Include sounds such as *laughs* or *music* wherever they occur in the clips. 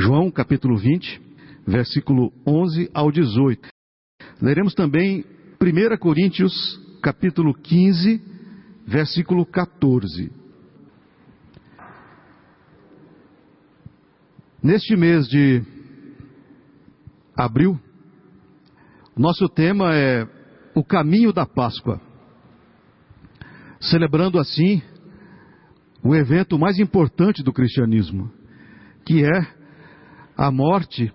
João capítulo 20, versículo 11 ao 18. Leremos também 1 Coríntios capítulo 15, versículo 14. Neste mês de abril, nosso tema é o caminho da Páscoa. Celebrando assim o evento mais importante do cristianismo, que é a morte,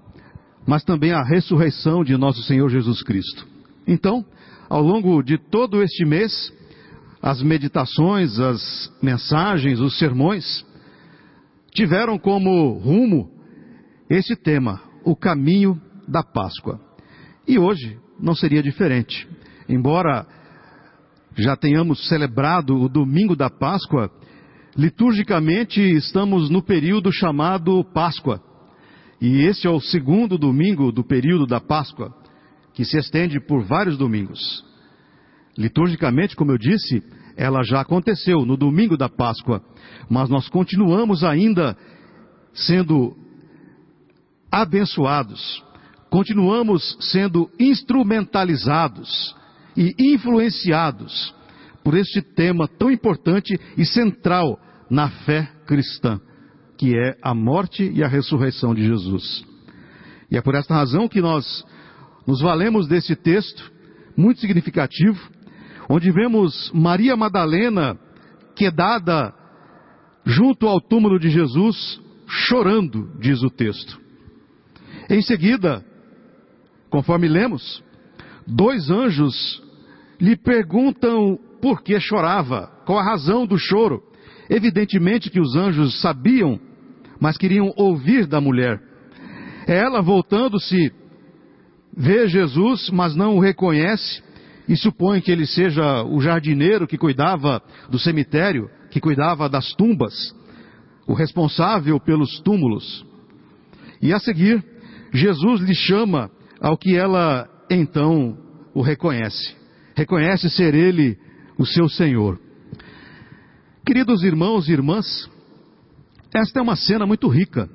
mas também a ressurreição de nosso Senhor Jesus Cristo. Então, ao longo de todo este mês, as meditações, as mensagens, os sermões tiveram como rumo esse tema, o caminho da Páscoa. E hoje não seria diferente. Embora já tenhamos celebrado o domingo da Páscoa, liturgicamente estamos no período chamado Páscoa. E esse é o segundo domingo do período da Páscoa, que se estende por vários domingos. Liturgicamente, como eu disse, ela já aconteceu no domingo da Páscoa, mas nós continuamos ainda sendo abençoados, continuamos sendo instrumentalizados e influenciados por este tema tão importante e central na fé cristã, que é a morte e a ressurreição de Jesus. E é por esta razão que nós nos valemos desse texto muito significativo, onde vemos Maria Madalena quedada junto ao túmulo de Jesus, chorando, diz o texto. Em seguida, conforme lemos, dois anjos lhe perguntam por que chorava, qual a razão do choro. Evidentemente que os anjos sabiam, mas queriam ouvir da mulher. É ela voltando-se, vê Jesus, mas não o reconhece e supõe que ele seja o jardineiro que cuidava do cemitério, que cuidava das tumbas, o responsável pelos túmulos. E a seguir, Jesus lhe chama ao que ela então o reconhece. Reconhece ser ele o seu Senhor. Queridos irmãos e irmãs, esta é uma cena muito rica.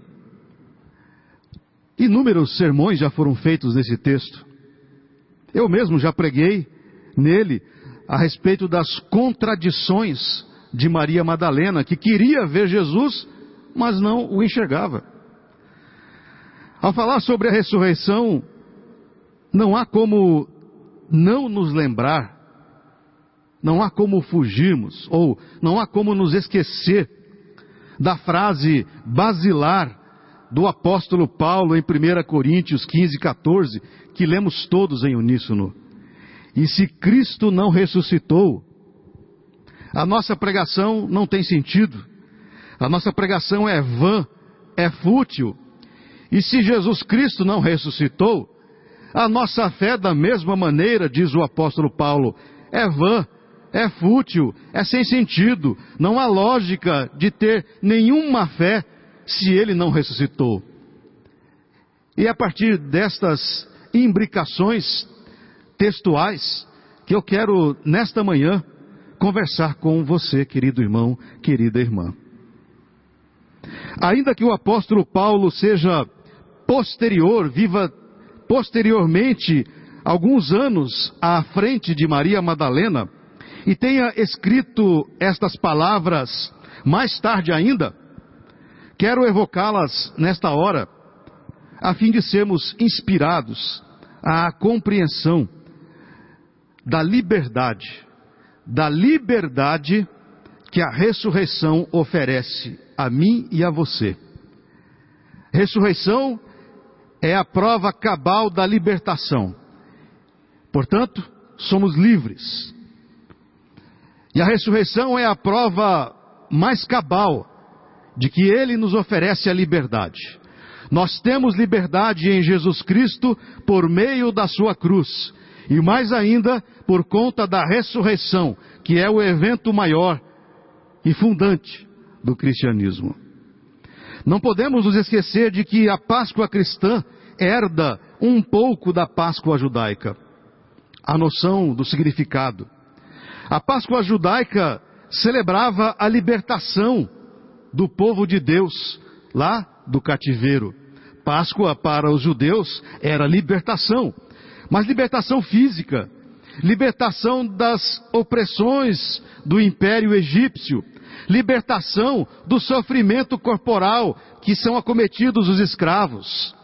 Inúmeros sermões já foram feitos nesse texto. Eu mesmo já preguei nele a respeito das contradições de Maria Madalena, que queria ver Jesus, mas não o enxergava. Ao falar sobre a ressurreição, não há como não nos lembrar, não há como fugirmos, ou não há como nos esquecer da frase basilar do apóstolo Paulo em 1 Coríntios 15, 14, que lemos todos em uníssono. E se Cristo não ressuscitou, a nossa pregação não tem sentido, a nossa pregação é vã, é fútil, e se Jesus Cristo não ressuscitou, a nossa fé, da mesma maneira, diz o apóstolo Paulo, é vã, é fútil, é sem sentido, não há lógica de ter nenhuma fé se ele não ressuscitou. E a partir destas imbricações textuais que eu quero, nesta manhã, conversar com você, querido irmão, querida irmã. Ainda que o apóstolo Paulo seja posterior, viva posteriormente, alguns anos à frente de Maria Madalena, e tenha escrito estas palavras mais tarde ainda, quero evocá-las nesta hora, a fim de sermos inspirados à compreensão da liberdade, da liberdade que a ressurreição oferece a mim e a você. Ressurreição é a prova cabal da libertação. Portanto, somos livres. E a ressurreição é a prova mais cabal de que Ele nos oferece a liberdade. Nós temos liberdade em Jesus Cristo por meio da Sua cruz. E mais ainda, por conta da ressurreição, que é o evento maior e fundante do cristianismo. Não podemos nos esquecer de que a Páscoa cristã herda um pouco da Páscoa judaica. A noção do significado. A Páscoa judaica celebrava a libertação do povo de Deus lá do cativeiro. Páscoa para os judeus era libertação, mas libertação física, libertação das opressões do império egípcio, libertação do sofrimento corporal que são acometidos os escravos.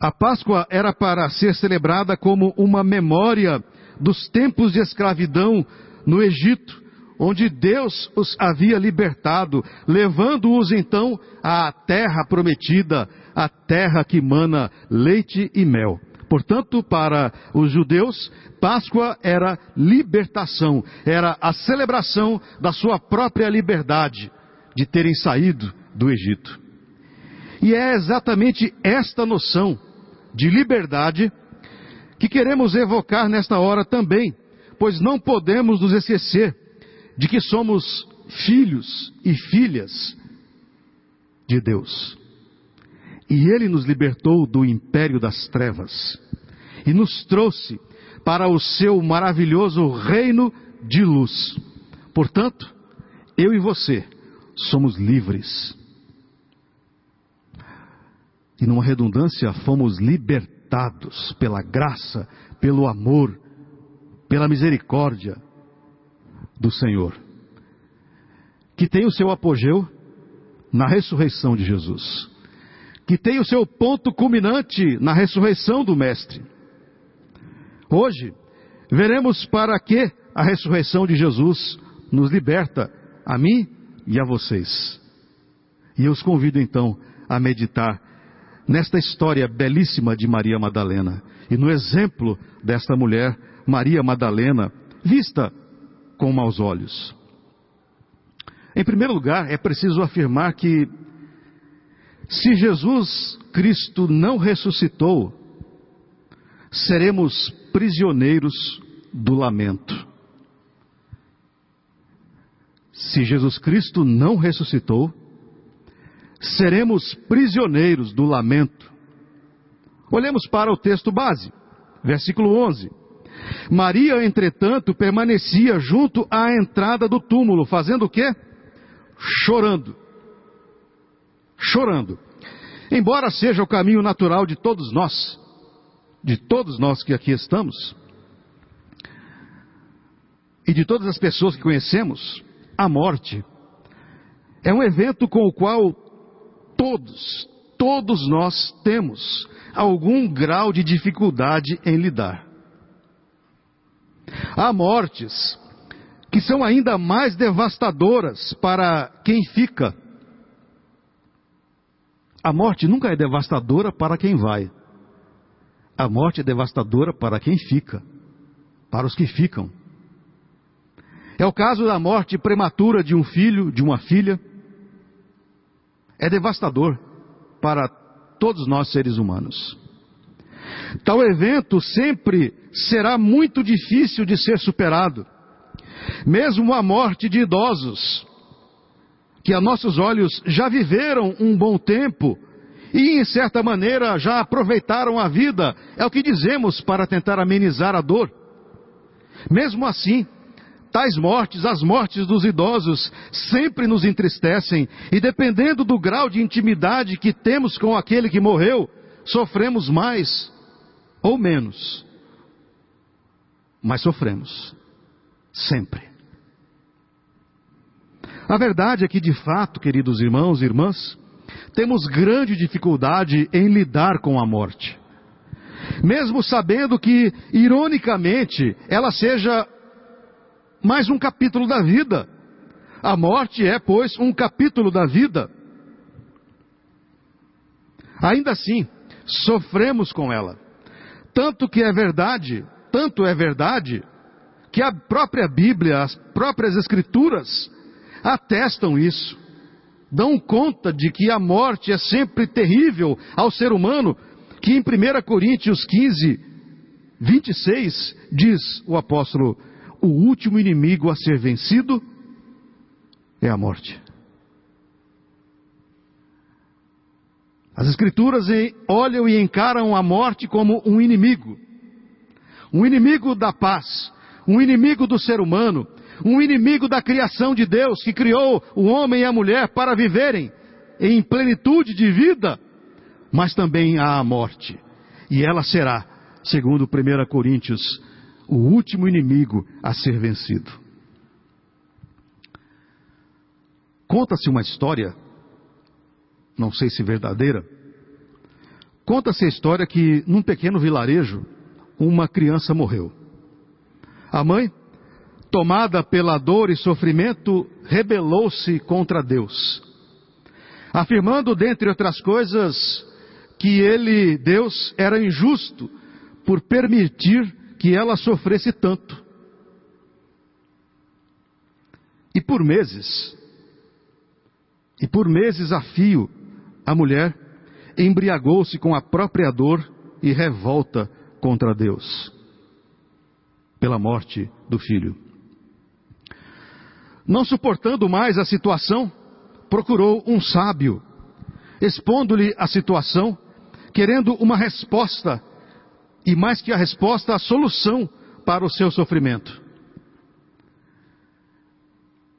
A Páscoa era para ser celebrada como uma memória dos tempos de escravidão no Egito, onde Deus os havia libertado, levando-os então à terra prometida, a terra que mana leite e mel. Portanto, para os judeus, Páscoa era libertação, era a celebração da sua própria liberdade de terem saído do Egito. E é exatamente esta noção de liberdade que queremos evocar nesta hora também, pois não podemos nos esquecer de que somos filhos e filhas de Deus. E Ele nos libertou do império das trevas e nos trouxe para o seu maravilhoso reino de luz. Portanto, eu e você somos livres e numa redundância, fomos libertados pela graça, pelo amor, pela misericórdia do Senhor, que tem o seu apogeu na ressurreição de Jesus, que tem o seu ponto culminante na ressurreição do Mestre. Hoje, veremos para que a ressurreição de Jesus nos liberta, a mim e a vocês. E eu os convido então a meditar nesta história belíssima de Maria Madalena e no exemplo desta mulher, Maria Madalena, vista com maus olhos. Em primeiro lugar, é preciso afirmar que se Jesus Cristo não ressuscitou, seremos prisioneiros do lamento. Se Jesus Cristo não ressuscitou, seremos prisioneiros do lamento. Olhemos para o texto base, versículo 11. Maria, entretanto, permanecia junto à entrada do túmulo, fazendo o quê? Chorando. Chorando. Embora seja o caminho natural de todos nós, de todos nós que aqui estamos, e de todas as pessoas que conhecemos, a morte é um evento com o qual todos, todos nós temos algum grau de dificuldade em lidar. Há mortes que são ainda mais devastadoras para quem fica. A morte nunca é devastadora para quem vai. A morte é devastadora para quem fica, para os que ficam. É o caso da morte prematura de um filho, de uma filha, é devastador para todos nós seres humanos. Tal evento sempre será muito difícil de ser superado. Mesmo a morte de idosos, que a nossos olhos já viveram um bom tempo e, em certa maneira, já aproveitaram a vida, é o que dizemos para tentar amenizar a dor. Mesmo assim, Tais mortes, as mortes dos idosos, sempre nos entristecem, e dependendo do grau de intimidade que temos com aquele que morreu, sofremos mais ou menos. Mas sofremos. Sempre. A verdade é que, de fato, queridos irmãos e irmãs, temos grande dificuldade em lidar com a morte. Mesmo sabendo que, ironicamente, ela seja mais um capítulo da vida. A morte é, pois, um capítulo da vida. Ainda assim, sofremos com ela. Tanto que é verdade, tanto é verdade, que a própria Bíblia, as próprias Escrituras, atestam isso. Dão conta de que a morte é sempre terrível ao ser humano, que em 1 Coríntios 15, 26, diz o apóstolo o último inimigo a ser vencido é a morte. As Escrituras olham e encaram a morte como um inimigo, um inimigo da paz, um inimigo do ser humano, um inimigo da criação de Deus, que criou o homem e a mulher para viverem em plenitude de vida, mas também há a morte. E ela será, segundo 1 Coríntios, o último inimigo a ser vencido. Conta-se uma história, não sei se verdadeira, conta-se a história que num pequeno vilarejo uma criança morreu. A mãe, tomada pela dor e sofrimento, rebelou-se contra Deus, afirmando, dentre outras coisas, que ele, Deus, era injusto por permitir que ela sofresse tanto. E por meses, e por meses a fio, a mulher embriagou-se com a própria dor e revolta contra Deus, pela morte do filho. Não suportando mais a situação, procurou um sábio, expondo-lhe a situação, querendo uma resposta, e mais que a resposta, a solução para o seu sofrimento.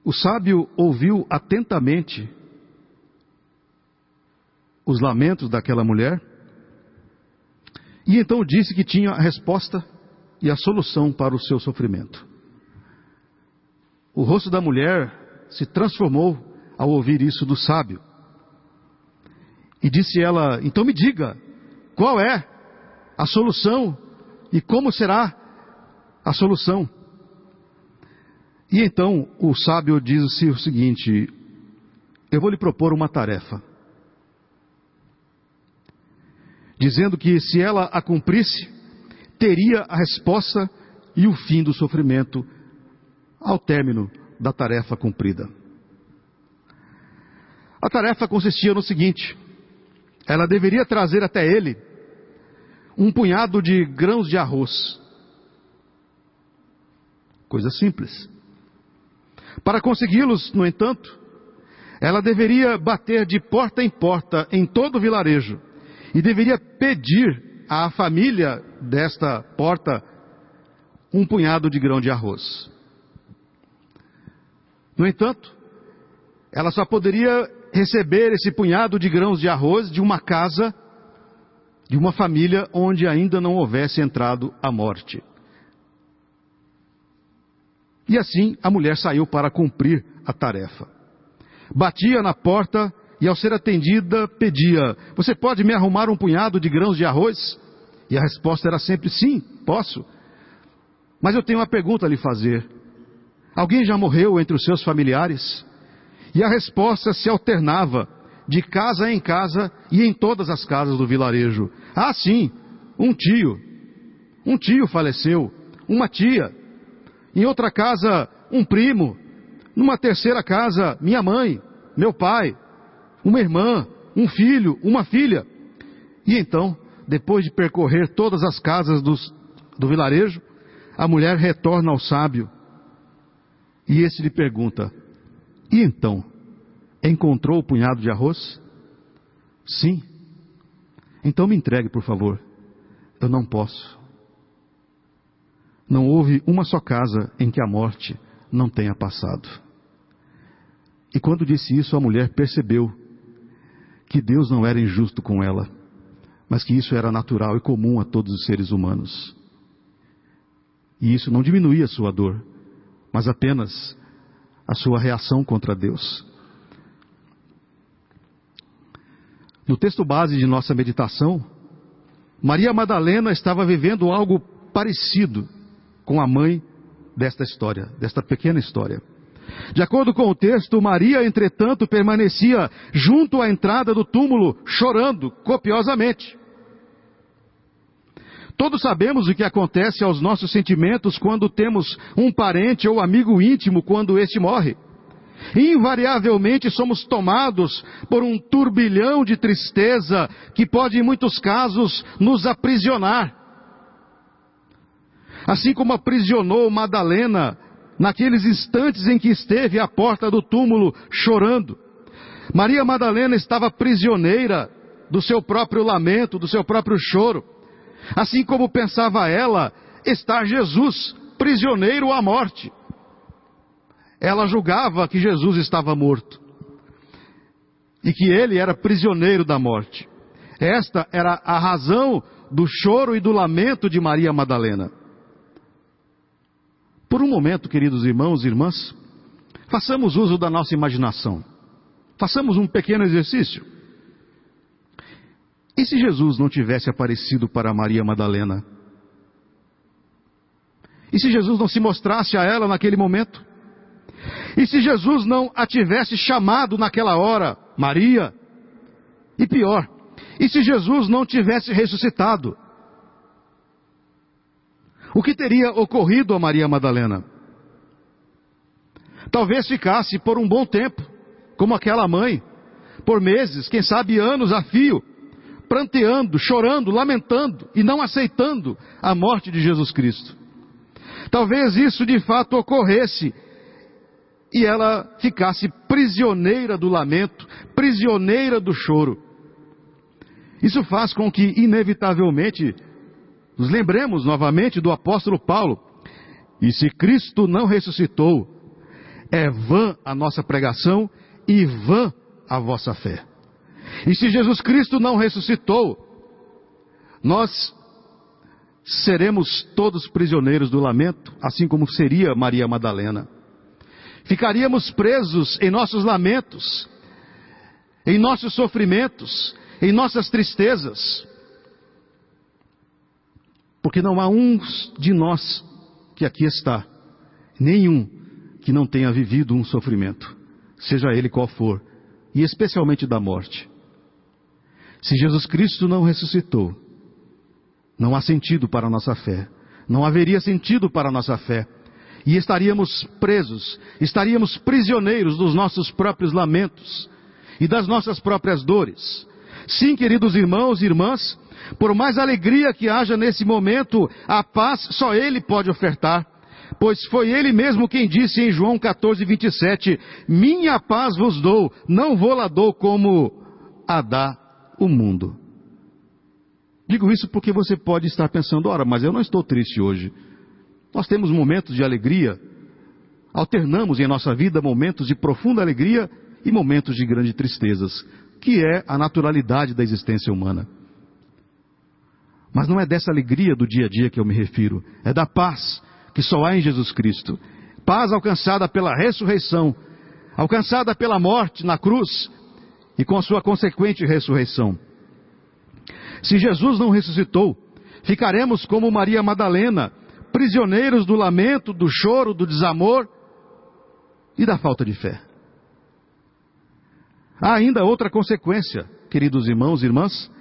O sábio ouviu atentamente os lamentos daquela mulher. E então disse que tinha a resposta e a solução para o seu sofrimento. O rosto da mulher se transformou ao ouvir isso do sábio. E disse ela: Então me diga, qual é a solução e como será a solução? E então o sábio disse o seguinte: Eu vou lhe propor uma tarefa. dizendo que se ela a cumprisse, teria a resposta e o fim do sofrimento ao término da tarefa cumprida. A tarefa consistia no seguinte: ela deveria trazer até ele um punhado de grãos de arroz. Coisa simples. Para consegui-los, no entanto, ela deveria bater de porta em porta em todo o vilarejo e deveria pedir à família desta porta um punhado de grão de arroz. No entanto, ela só poderia receber esse punhado de grãos de arroz de uma casa, de uma família onde ainda não houvesse entrado a morte. E assim a mulher saiu para cumprir a tarefa. Batia na porta e ao ser atendida pedia: Você pode me arrumar um punhado de grãos de arroz? E a resposta era sempre: Sim, posso. Mas eu tenho uma pergunta a lhe fazer. Alguém já morreu entre os seus familiares? E a resposta se alternava de casa em casa e em todas as casas do vilarejo. Ah, sim, um tio. Um tio faleceu, uma tia. Em outra casa, um primo. Numa terceira casa, minha mãe, meu pai uma irmã, um filho, uma filha. E então, depois de percorrer todas as casas dos, do vilarejo, a mulher retorna ao sábio e esse lhe pergunta: E então, encontrou o punhado de arroz? Sim. Então me entregue, por favor. Eu não posso. Não houve uma só casa em que a morte não tenha passado. E quando disse isso, a mulher percebeu que Deus não era injusto com ela, mas que isso era natural e comum a todos os seres humanos. E isso não diminuía a sua dor, mas apenas a sua reação contra Deus. No texto base de nossa meditação, Maria Madalena estava vivendo algo parecido com a mãe desta história, desta pequena história. De acordo com o texto, Maria, entretanto, permanecia junto à entrada do túmulo, chorando copiosamente. Todos sabemos o que acontece aos nossos sentimentos quando temos um parente ou amigo íntimo quando este morre. Invariavelmente somos tomados por um turbilhão de tristeza que pode, em muitos casos, nos aprisionar. Assim como aprisionou Madalena naqueles instantes em que esteve à porta do túmulo chorando. Maria Madalena estava prisioneira do seu próprio lamento, do seu próprio choro. Assim como pensava ela, está Jesus prisioneiro à morte. Ela julgava que Jesus estava morto e que ele era prisioneiro da morte. Esta era a razão do choro e do lamento de Maria Madalena. Por um momento, queridos irmãos e irmãs, façamos uso da nossa imaginação. Façamos um pequeno exercício. E se Jesus não tivesse aparecido para Maria Madalena? E se Jesus não se mostrasse a ela naquele momento? E se Jesus não a tivesse chamado naquela hora, Maria? E pior, e se Jesus não tivesse ressuscitado? O que teria ocorrido a Maria Madalena? Talvez ficasse por um bom tempo, como aquela mãe, por meses, quem sabe anos a fio, pranteando, chorando, lamentando e não aceitando a morte de Jesus Cristo. Talvez isso de fato ocorresse e ela ficasse prisioneira do lamento, prisioneira do choro. Isso faz com que, inevitavelmente, nos lembremos novamente do apóstolo Paulo. E se Cristo não ressuscitou, é vã a nossa pregação e vã a vossa fé. E se Jesus Cristo não ressuscitou, nós seremos todos prisioneiros do lamento, assim como seria Maria Madalena. Ficaríamos presos em nossos lamentos, em nossos sofrimentos, em nossas tristezas. Porque não há um de nós que aqui está, nenhum que não tenha vivido um sofrimento, seja ele qual for, e especialmente da morte. Se Jesus Cristo não ressuscitou, não há sentido para a nossa fé, não haveria sentido para a nossa fé e estaríamos presos, estaríamos prisioneiros dos nossos próprios lamentos e das nossas próprias dores. Sim, queridos irmãos e irmãs, por mais alegria que haja nesse momento, a paz só Ele pode ofertar. Pois foi Ele mesmo quem disse em João 14, 27, Minha paz vos dou, não vou lá dou como a dá o mundo. Digo isso porque você pode estar pensando, ora, mas eu não estou triste hoje. Nós temos momentos de alegria, alternamos em nossa vida momentos de profunda alegria e momentos de grande tristezas, que é a naturalidade da existência humana. Mas não é dessa alegria do dia a dia que eu me refiro, é da paz que só há em Jesus Cristo. Paz alcançada pela ressurreição, alcançada pela morte na cruz e com a sua consequente ressurreição. Se Jesus não ressuscitou, ficaremos como Maria Madalena, prisioneiros do lamento, do choro, do desamor e da falta de fé. Há ainda outra consequência, queridos irmãos e irmãs,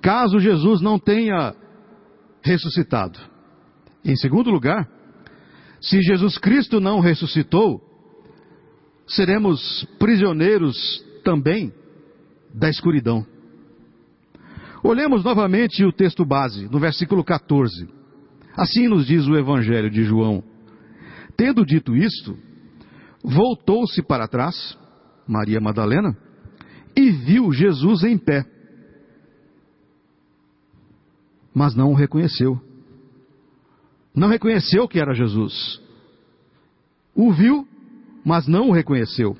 caso Jesus não tenha ressuscitado. Em segundo lugar, se Jesus Cristo não ressuscitou, seremos prisioneiros também da escuridão. Olhemos novamente o texto base, no versículo 14. Assim nos diz o Evangelho de João. Tendo dito isto, voltou-se para trás, Maria Madalena, e viu Jesus em pé. Mas não o reconheceu. Não reconheceu que era Jesus. O viu, mas não o reconheceu.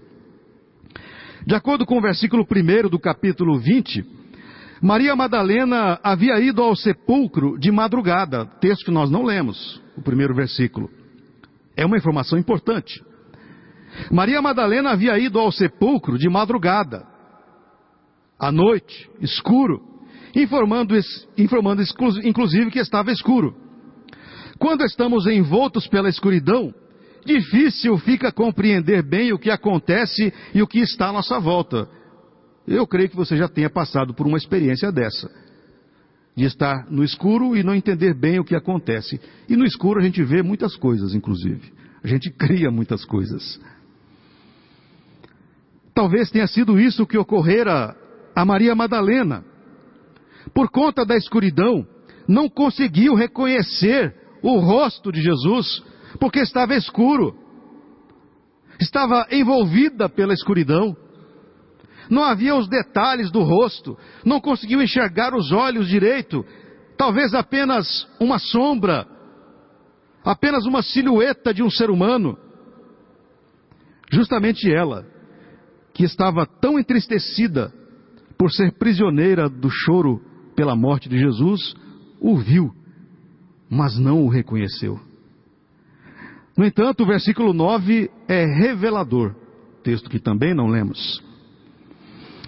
De acordo com o versículo 1 do capítulo 20, Maria Madalena havia ido ao sepulcro de madrugada, texto que nós não lemos, o primeiro versículo. É uma informação importante. Maria Madalena havia ido ao sepulcro de madrugada, à noite, escuro, informando, informando inclusive que estava escuro. Quando estamos envoltos pela escuridão, difícil fica compreender bem o que acontece e o que está à nossa volta. Eu creio que você já tenha passado por uma experiência dessa. De estar no escuro e não entender bem o que acontece. E no escuro a gente vê muitas coisas, inclusive. A gente *laughs* cria muitas coisas. Talvez tenha sido isso que ocorrera a Maria Madalena. Por conta da escuridão, não conseguiu reconhecer o rosto de Jesus, porque estava escuro. Estava envolvida pela escuridão não havia os detalhes do rosto, não conseguiu enxergar os olhos direito, talvez apenas uma sombra, apenas uma silhueta de um ser humano. Justamente ela, que estava tão entristecida por ser prisioneira do choro pela morte de Jesus, o viu, mas não o reconheceu. No entanto, o versículo 9 é revelador, texto que também não lemos.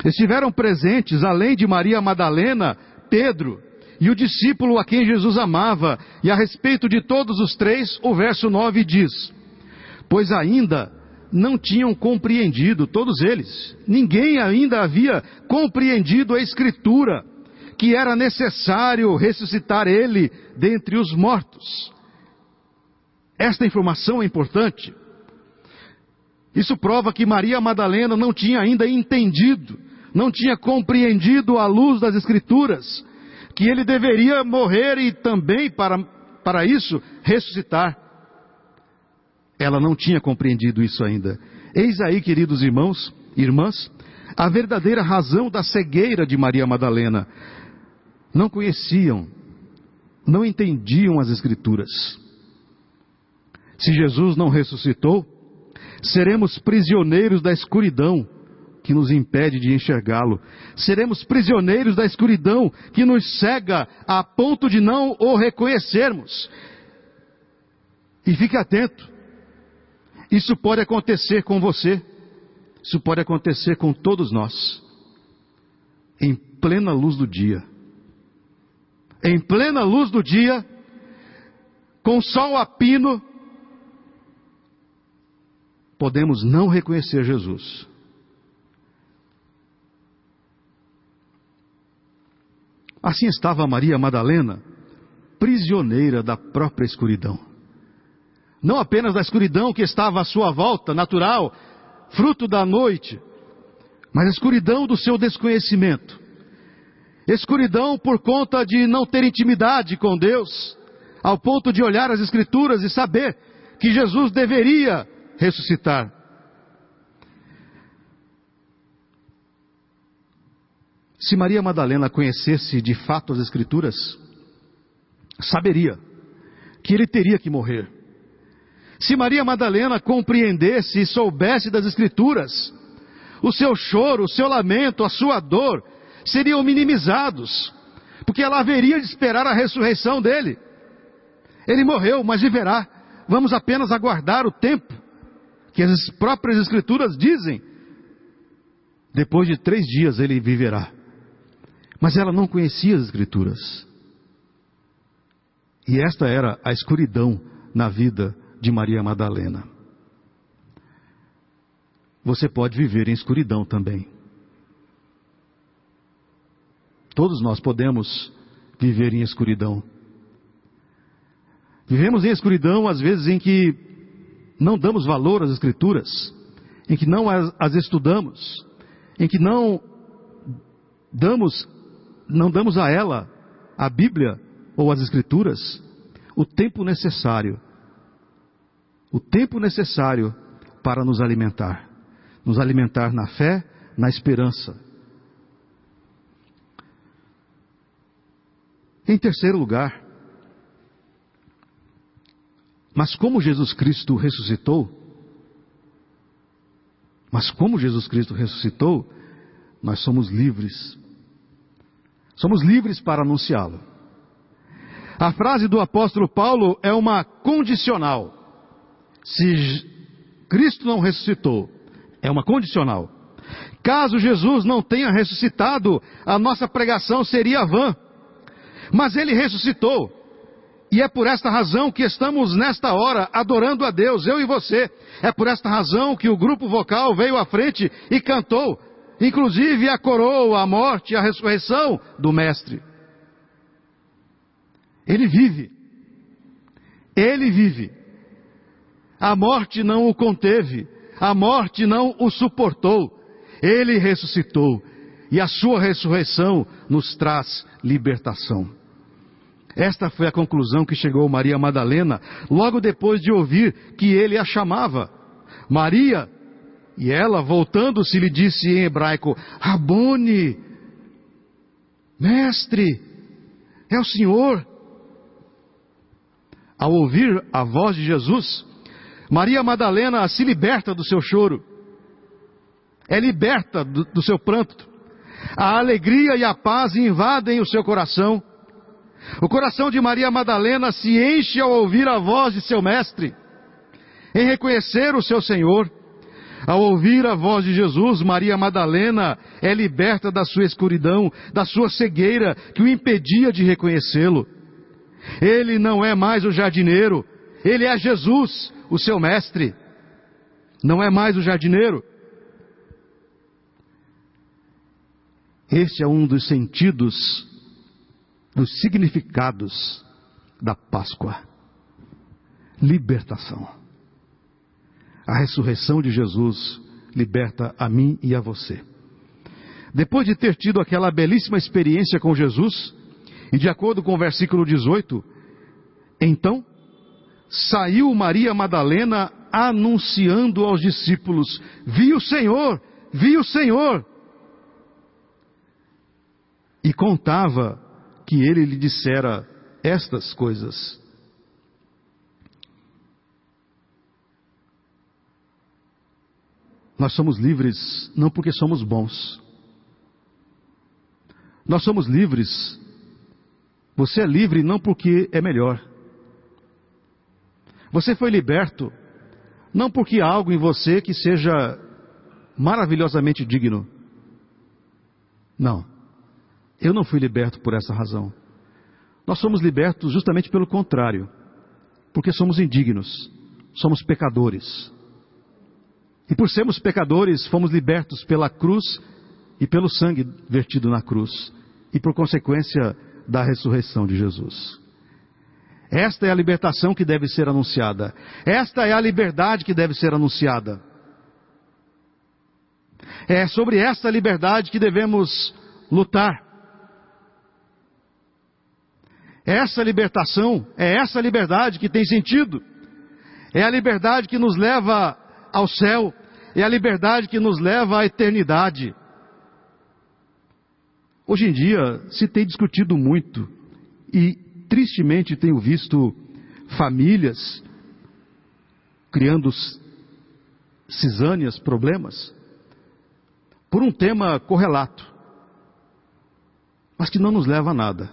Estiveram presentes, além de Maria Madalena, Pedro e o discípulo a quem Jesus amava, e a respeito de todos os três, o verso 9 diz: Pois ainda não tinham compreendido, todos eles, ninguém ainda havia compreendido a Escritura, que era necessário ressuscitar ele dentre os mortos. Esta informação é importante. Isso prova que Maria Madalena não tinha ainda entendido, não tinha compreendido à luz das Escrituras, que ele deveria morrer e também, para, para isso, ressuscitar. Ela não tinha compreendido isso ainda. Eis aí, queridos irmãos, irmãs, a verdadeira razão da cegueira de Maria Madalena. Não conheciam, não entendiam as Escrituras. Se Jesus não ressuscitou, seremos prisioneiros da escuridão que nos impede de enxergá-lo. Seremos prisioneiros da escuridão que nos cega a ponto de não o reconhecermos. E fique atento. Isso pode acontecer com você. Isso pode acontecer com todos nós. Em plena luz do dia. Em plena luz do dia, com sol a pino, podemos não reconhecer Jesus. Assim estava Maria Madalena, prisioneira da própria escuridão. Não apenas da escuridão que estava à sua volta, natural, fruto da noite, mas a escuridão do seu desconhecimento. Escuridão por conta de não ter intimidade com Deus, ao ponto de olhar as Escrituras e saber que Jesus deveria ressuscitar. Se Maria Madalena conhecesse de fato as Escrituras, saberia que ele teria que morrer. Se Maria Madalena compreendesse e soubesse das Escrituras, o seu choro, o seu lamento, a sua dor seriam minimizados, porque ela haveria de esperar a ressurreição dele. Ele morreu, mas viverá. Vamos apenas aguardar o tempo que as próprias Escrituras dizem. Depois de três dias ele viverá. Mas ela não conhecia as Escrituras. E esta era a escuridão na vida de Maria Madalena. Você pode viver em escuridão também. Todos nós podemos viver em escuridão. Vivemos em escuridão, às vezes, em que não damos valor às Escrituras, em que não as, as estudamos, em que não damos não damos a ela, a Bíblia ou as Escrituras, o tempo necessário, o tempo necessário para nos alimentar, nos alimentar na fé, na esperança. Em terceiro lugar, mas como Jesus Cristo ressuscitou, mas como Jesus Cristo ressuscitou, nós somos livres Somos livres para anunciá-lo. A frase do apóstolo Paulo é uma condicional. Se Cristo não ressuscitou, é uma condicional. Caso Jesus não tenha ressuscitado, a nossa pregação seria vã. Mas ele ressuscitou. E é por esta razão que estamos nesta hora adorando a Deus, eu e você. É por esta razão que o grupo vocal veio à frente e cantou inclusive a coroa, a morte e a ressurreição do Mestre. Ele vive. Ele vive. A morte não o conteve, a morte não o suportou. Ele ressuscitou e a sua ressurreição nos traz libertação. Esta foi a conclusão que chegou Maria Madalena logo depois de ouvir que ele a chamava. Maria, e ela, voltando-se, lhe disse em hebraico: Rabone, mestre, é o Senhor. Ao ouvir a voz de Jesus, Maria Madalena se liberta do seu choro, é liberta do, do seu pranto. A alegria e a paz invadem o seu coração. O coração de Maria Madalena se enche ao ouvir a voz de seu mestre, em reconhecer o seu Senhor. Ao ouvir a voz de Jesus, Maria Madalena é liberta da sua escuridão, da sua cegueira que o impedia de reconhecê-lo. Ele não é mais o jardineiro, ele é Jesus, o seu mestre. Não é mais o jardineiro. Este é um dos sentidos, dos significados da Páscoa. Libertação. A ressurreição de Jesus liberta a mim e a você. Depois de ter tido aquela belíssima experiência com Jesus, e de acordo com o versículo 18, então saiu Maria Madalena anunciando aos discípulos: Vi o Senhor, vi o Senhor. E contava que ele lhe dissera estas coisas. Nós somos livres não porque somos bons. Nós somos livres. Você é livre não porque é melhor. Você foi liberto não porque há algo em você que seja maravilhosamente digno. Não. Eu não fui liberto por essa razão. Nós somos libertos justamente pelo contrário, porque somos indignos, somos pecadores. E por sermos pecadores, fomos libertos pela cruz e pelo sangue vertido na cruz, e por consequência da ressurreição de Jesus. Esta é a libertação que deve ser anunciada. Esta é a liberdade que deve ser anunciada. É sobre esta liberdade que devemos lutar. Essa libertação é essa liberdade que tem sentido. É a liberdade que nos leva ao céu. É a liberdade que nos leva à eternidade. Hoje em dia se tem discutido muito e tristemente tenho visto famílias criando cisâneas, problemas, por um tema correlato, mas que não nos leva a nada.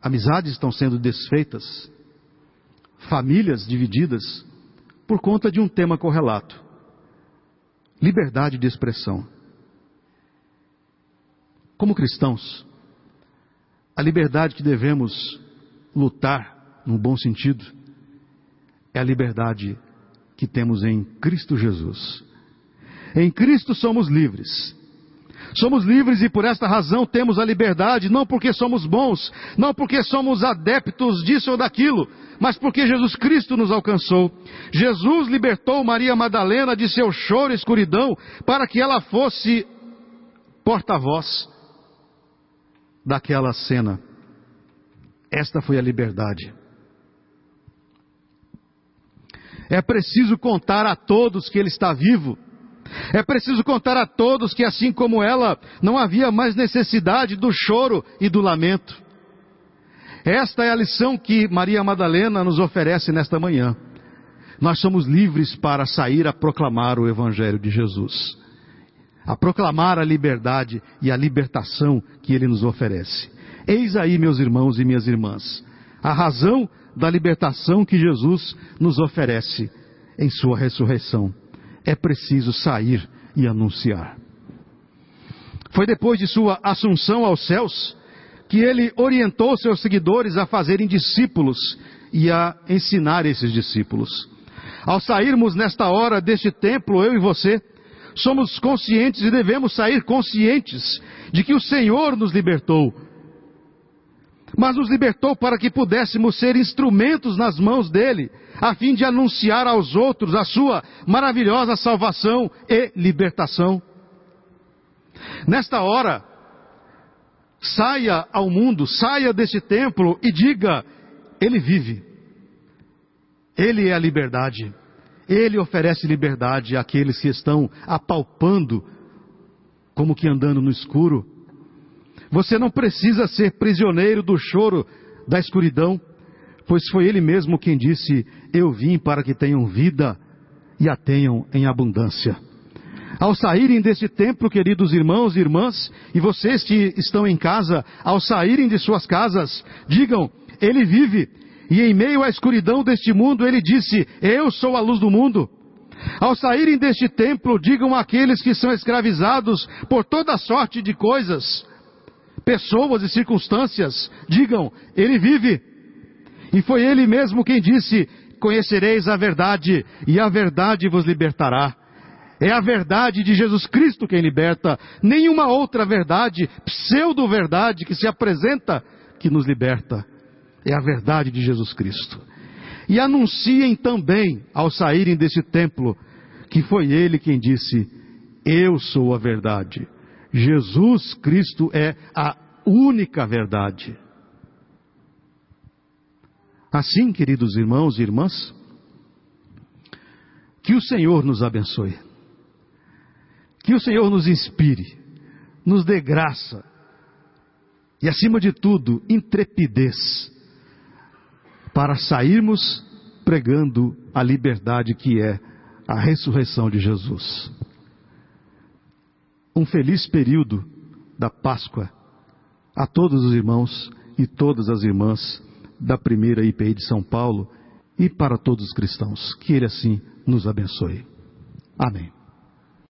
Amizades estão sendo desfeitas, famílias divididas por conta de um tema correlato: liberdade de expressão. Como cristãos, a liberdade que devemos lutar, num bom sentido, é a liberdade que temos em Cristo Jesus. Em Cristo somos livres. Somos livres e por esta razão temos a liberdade, não porque somos bons, não porque somos adeptos disso ou daquilo, mas porque Jesus Cristo nos alcançou. Jesus libertou Maria Madalena de seu choro e escuridão para que ela fosse porta-voz daquela cena. Esta foi a liberdade. É preciso contar a todos que Ele está vivo. É preciso contar a todos que, assim como ela, não havia mais necessidade do choro e do lamento. Esta é a lição que Maria Madalena nos oferece nesta manhã. Nós somos livres para sair a proclamar o Evangelho de Jesus a proclamar a liberdade e a libertação que ele nos oferece. Eis aí, meus irmãos e minhas irmãs, a razão da libertação que Jesus nos oferece em sua ressurreição. É preciso sair e anunciar. Foi depois de sua assunção aos céus que ele orientou seus seguidores a fazerem discípulos e a ensinar esses discípulos. Ao sairmos nesta hora deste templo, eu e você, somos conscientes e devemos sair conscientes de que o Senhor nos libertou. Mas nos libertou para que pudéssemos ser instrumentos nas mãos dele, a fim de anunciar aos outros a sua maravilhosa salvação e libertação. Nesta hora, saia ao mundo, saia deste templo e diga: Ele vive. Ele é a liberdade. Ele oferece liberdade àqueles que estão apalpando, como que andando no escuro. Você não precisa ser prisioneiro do choro, da escuridão. pois foi Ele mesmo quem disse: Eu vim para que tenham vida e a tenham em abundância. Ao saírem deste templo, queridos irmãos e irmãs, e vocês que estão em casa, ao saírem de suas casas, digam: Ele vive, e em meio à escuridão deste mundo, ele disse: Eu sou a luz do mundo. Ao saírem deste templo, digam àqueles que são escravizados por toda sorte de coisas, pessoas e circunstâncias, digam: Ele vive. E foi Ele mesmo quem disse: Conhecereis a verdade, e a verdade vos libertará. É a verdade de Jesus Cristo quem liberta, nenhuma outra verdade, pseudo-verdade que se apresenta que nos liberta. É a verdade de Jesus Cristo. E anunciem também, ao saírem desse templo, que foi Ele quem disse: Eu sou a verdade. Jesus Cristo é a única verdade. Assim, queridos irmãos e irmãs, que o Senhor nos abençoe. Que o Senhor nos inspire, nos dê graça e, acima de tudo, intrepidez para sairmos pregando a liberdade que é a ressurreição de Jesus. Um feliz período da Páscoa a todos os irmãos e todas as irmãs da primeira IPI de São Paulo e para todos os cristãos. Que Ele assim nos abençoe. Amém.